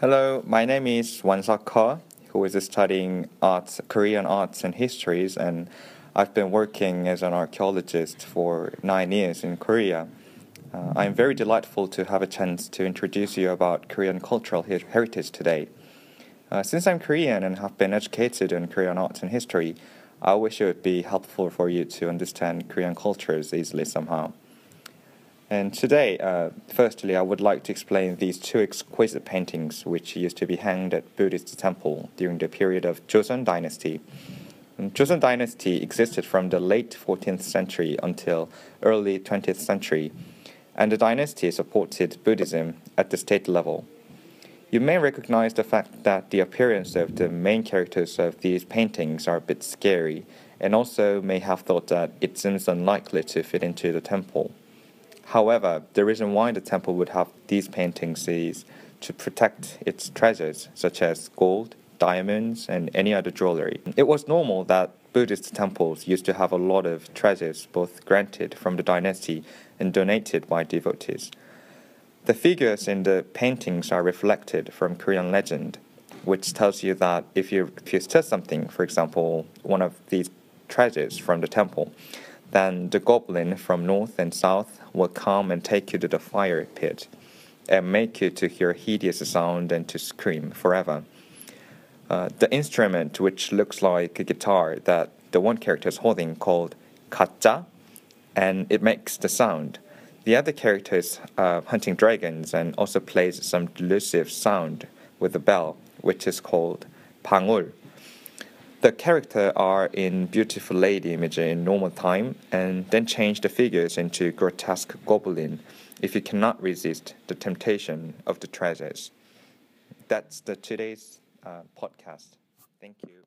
Hello, my name is Wansak Ko, who is studying arts, Korean arts and histories, and I've been working as an archaeologist for nine years in Korea. Uh, I'm very delightful to have a chance to introduce you about Korean cultural her- heritage today. Uh, since I'm Korean and have been educated in Korean arts and history, I wish it would be helpful for you to understand Korean cultures easily somehow. And today, uh, firstly, I would like to explain these two exquisite paintings which used to be hanged at Buddhist temple during the period of Joseon Dynasty. And Joseon Dynasty existed from the late 14th century until early 20th century, and the dynasty supported Buddhism at the state level. You may recognize the fact that the appearance of the main characters of these paintings are a bit scary, and also may have thought that it seems unlikely to fit into the temple. However, the reason why the temple would have these paintings is to protect its treasures, such as gold, diamonds, and any other jewelry. It was normal that Buddhist temples used to have a lot of treasures, both granted from the dynasty and donated by devotees. The figures in the paintings are reflected from Korean legend, which tells you that if you, steal something, for example, one of these treasures from the temple, then the goblin from north and south will come and take you to the fire pit and make you to hear hideous sound and to scream forever. Uh, the instrument, which looks like a guitar that the one character is holding, called kacha, and it makes the sound. The other character is uh, hunting dragons and also plays some delusive sound with a bell, which is called pangul. The characters are in beautiful lady image in normal time and then change the figures into grotesque goblin if you cannot resist the temptation of the treasures. That's the today's uh, podcast. Thank you.